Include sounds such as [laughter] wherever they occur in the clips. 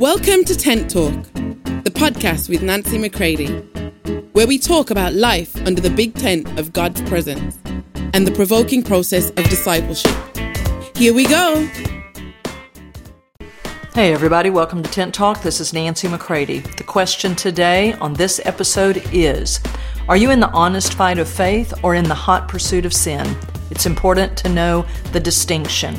Welcome to Tent Talk, the podcast with Nancy McCready, where we talk about life under the big tent of God's presence and the provoking process of discipleship. Here we go. Hey, everybody, welcome to Tent Talk. This is Nancy McCready. The question today on this episode is Are you in the honest fight of faith or in the hot pursuit of sin? It's important to know the distinction.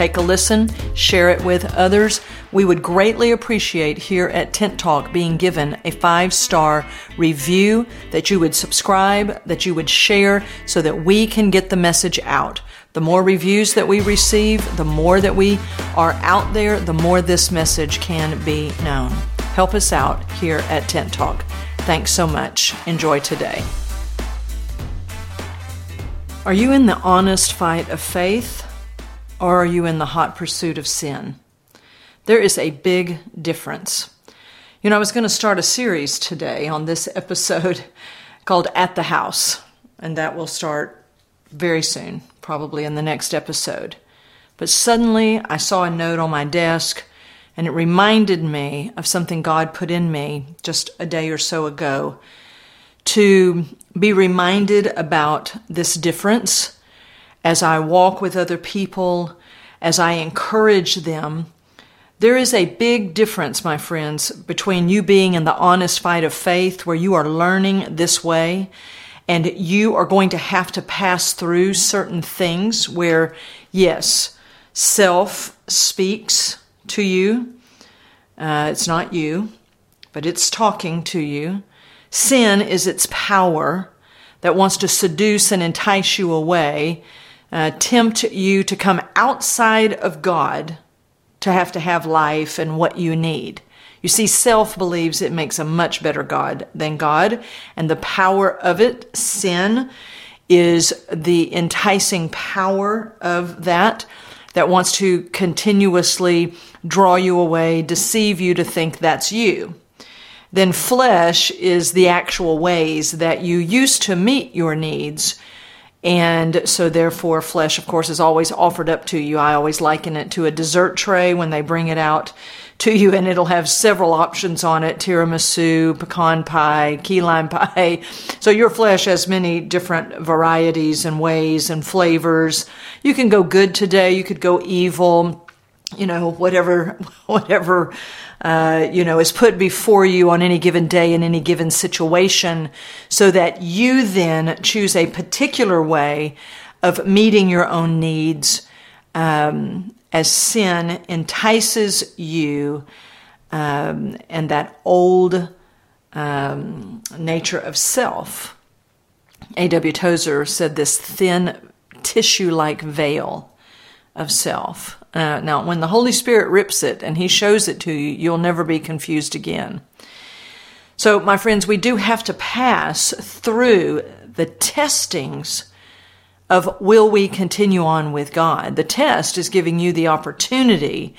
Take a listen, share it with others. We would greatly appreciate here at Tent Talk being given a five star review, that you would subscribe, that you would share, so that we can get the message out. The more reviews that we receive, the more that we are out there, the more this message can be known. Help us out here at Tent Talk. Thanks so much. Enjoy today. Are you in the honest fight of faith? Or are you in the hot pursuit of sin? There is a big difference. You know, I was going to start a series today on this episode [laughs] called At the House, and that will start very soon, probably in the next episode. But suddenly I saw a note on my desk, and it reminded me of something God put in me just a day or so ago to be reminded about this difference as I walk with other people, as I encourage them, there is a big difference, my friends, between you being in the honest fight of faith where you are learning this way and you are going to have to pass through certain things where, yes, self speaks to you. Uh, it's not you, but it's talking to you. Sin is its power that wants to seduce and entice you away uh, tempt you to come outside of God to have to have life and what you need. You see, self believes it makes a much better God than God, and the power of it, sin, is the enticing power of that that wants to continuously draw you away, deceive you to think that's you. Then flesh is the actual ways that you used to meet your needs and so, therefore, flesh, of course, is always offered up to you. I always liken it to a dessert tray when they bring it out to you, and it'll have several options on it tiramisu, pecan pie, key lime [laughs] pie. So, your flesh has many different varieties and ways and flavors. You can go good today, you could go evil you know whatever [laughs] whatever uh, you know is put before you on any given day in any given situation so that you then choose a particular way of meeting your own needs um, as sin entices you um, and that old um, nature of self A.W. Tozer said this thin tissue like veil of self uh, now, when the Holy Spirit rips it and He shows it to you, you'll never be confused again. So, my friends, we do have to pass through the testings of will we continue on with God. The test is giving you the opportunity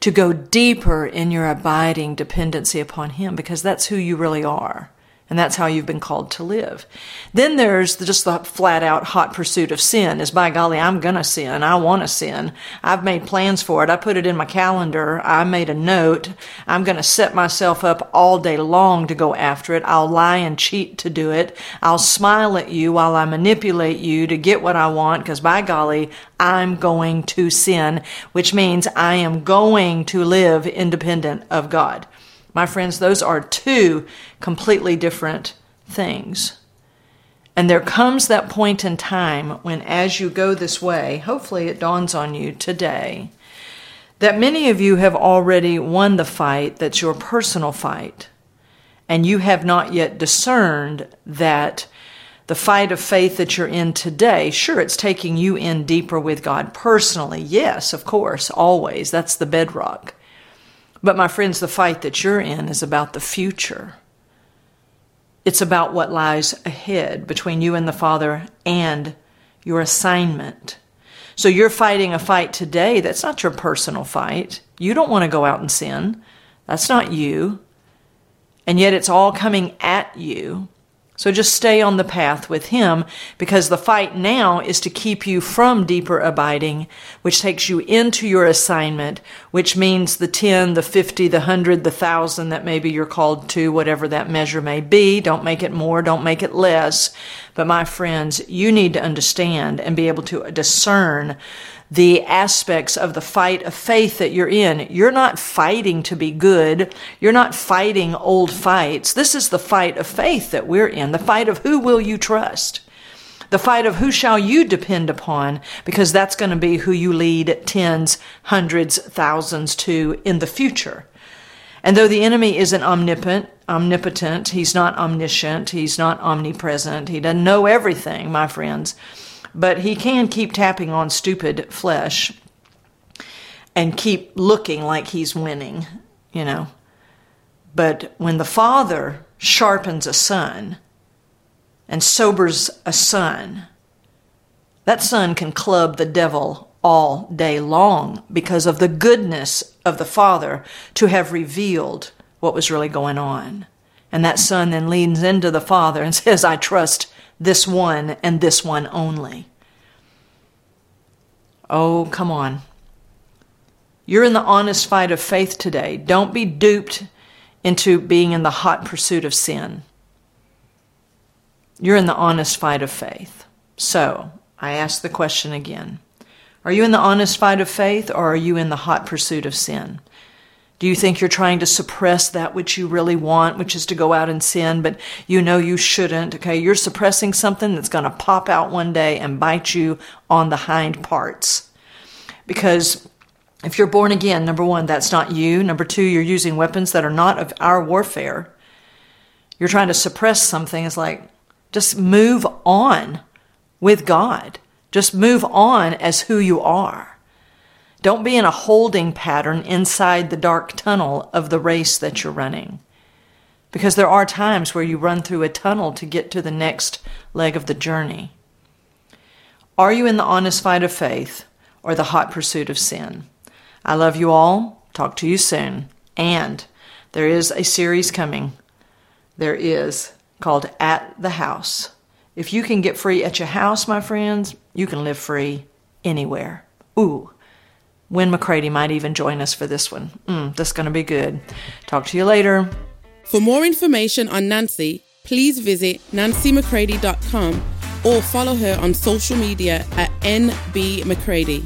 to go deeper in your abiding dependency upon Him because that's who you really are. And that's how you've been called to live. Then there's just the flat out hot pursuit of sin is by golly, I'm going to sin. I want to sin. I've made plans for it. I put it in my calendar. I made a note. I'm going to set myself up all day long to go after it. I'll lie and cheat to do it. I'll smile at you while I manipulate you to get what I want because by golly, I'm going to sin, which means I am going to live independent of God. My friends, those are two completely different things. And there comes that point in time when, as you go this way, hopefully it dawns on you today that many of you have already won the fight that's your personal fight. And you have not yet discerned that the fight of faith that you're in today, sure, it's taking you in deeper with God personally. Yes, of course, always. That's the bedrock. But, my friends, the fight that you're in is about the future. It's about what lies ahead between you and the Father and your assignment. So, you're fighting a fight today that's not your personal fight. You don't want to go out and sin. That's not you. And yet, it's all coming at you So just stay on the path with Him because the fight now is to keep you from deeper abiding, which takes you into your assignment, which means the 10, the 50, the 100, the 1,000 that maybe you're called to, whatever that measure may be. Don't make it more, don't make it less. But my friends, you need to understand and be able to discern the aspects of the fight of faith that you're in. You're not fighting to be good. You're not fighting old fights. This is the fight of faith that we're in, the fight of who will you trust. The fight of who shall you depend upon, because that's going to be who you lead tens, hundreds, thousands to in the future. And though the enemy isn't omnipotent, omnipotent, he's not omniscient, he's not omnipresent, he doesn't know everything, my friends but he can keep tapping on stupid flesh and keep looking like he's winning, you know. But when the father sharpens a son and sobers a son, that son can club the devil all day long because of the goodness of the father to have revealed what was really going on. And that son then leans into the father and [laughs] says, I trust this one and this one only. Oh, come on. You're in the honest fight of faith today. Don't be duped into being in the hot pursuit of sin. You're in the honest fight of faith. So, I ask the question again Are you in the honest fight of faith or are you in the hot pursuit of sin? Do you think you're trying to suppress that which you really want, which is to go out and sin, but you know you shouldn't? Okay, you're suppressing something that's going to pop out one day and bite you on the hind parts. Because if you're born again, number one, that's not you. Number two, you're using weapons that are not of our warfare. You're trying to suppress something. It's like, just move on with God. Just move on as who you are. Don't be in a holding pattern inside the dark tunnel of the race that you're running. Because there are times where you run through a tunnel to get to the next leg of the journey. Are you in the honest fight of faith or the hot pursuit of sin? I love you all. Talk to you soon. And there is a series coming. There is called At the House. If you can get free at your house, my friends, you can live free anywhere. Ooh. Win McCready might even join us for this one. Mm, that's going to be good. Talk to you later. For more information on Nancy, please visit nancymccready.com or follow her on social media at NB McCready.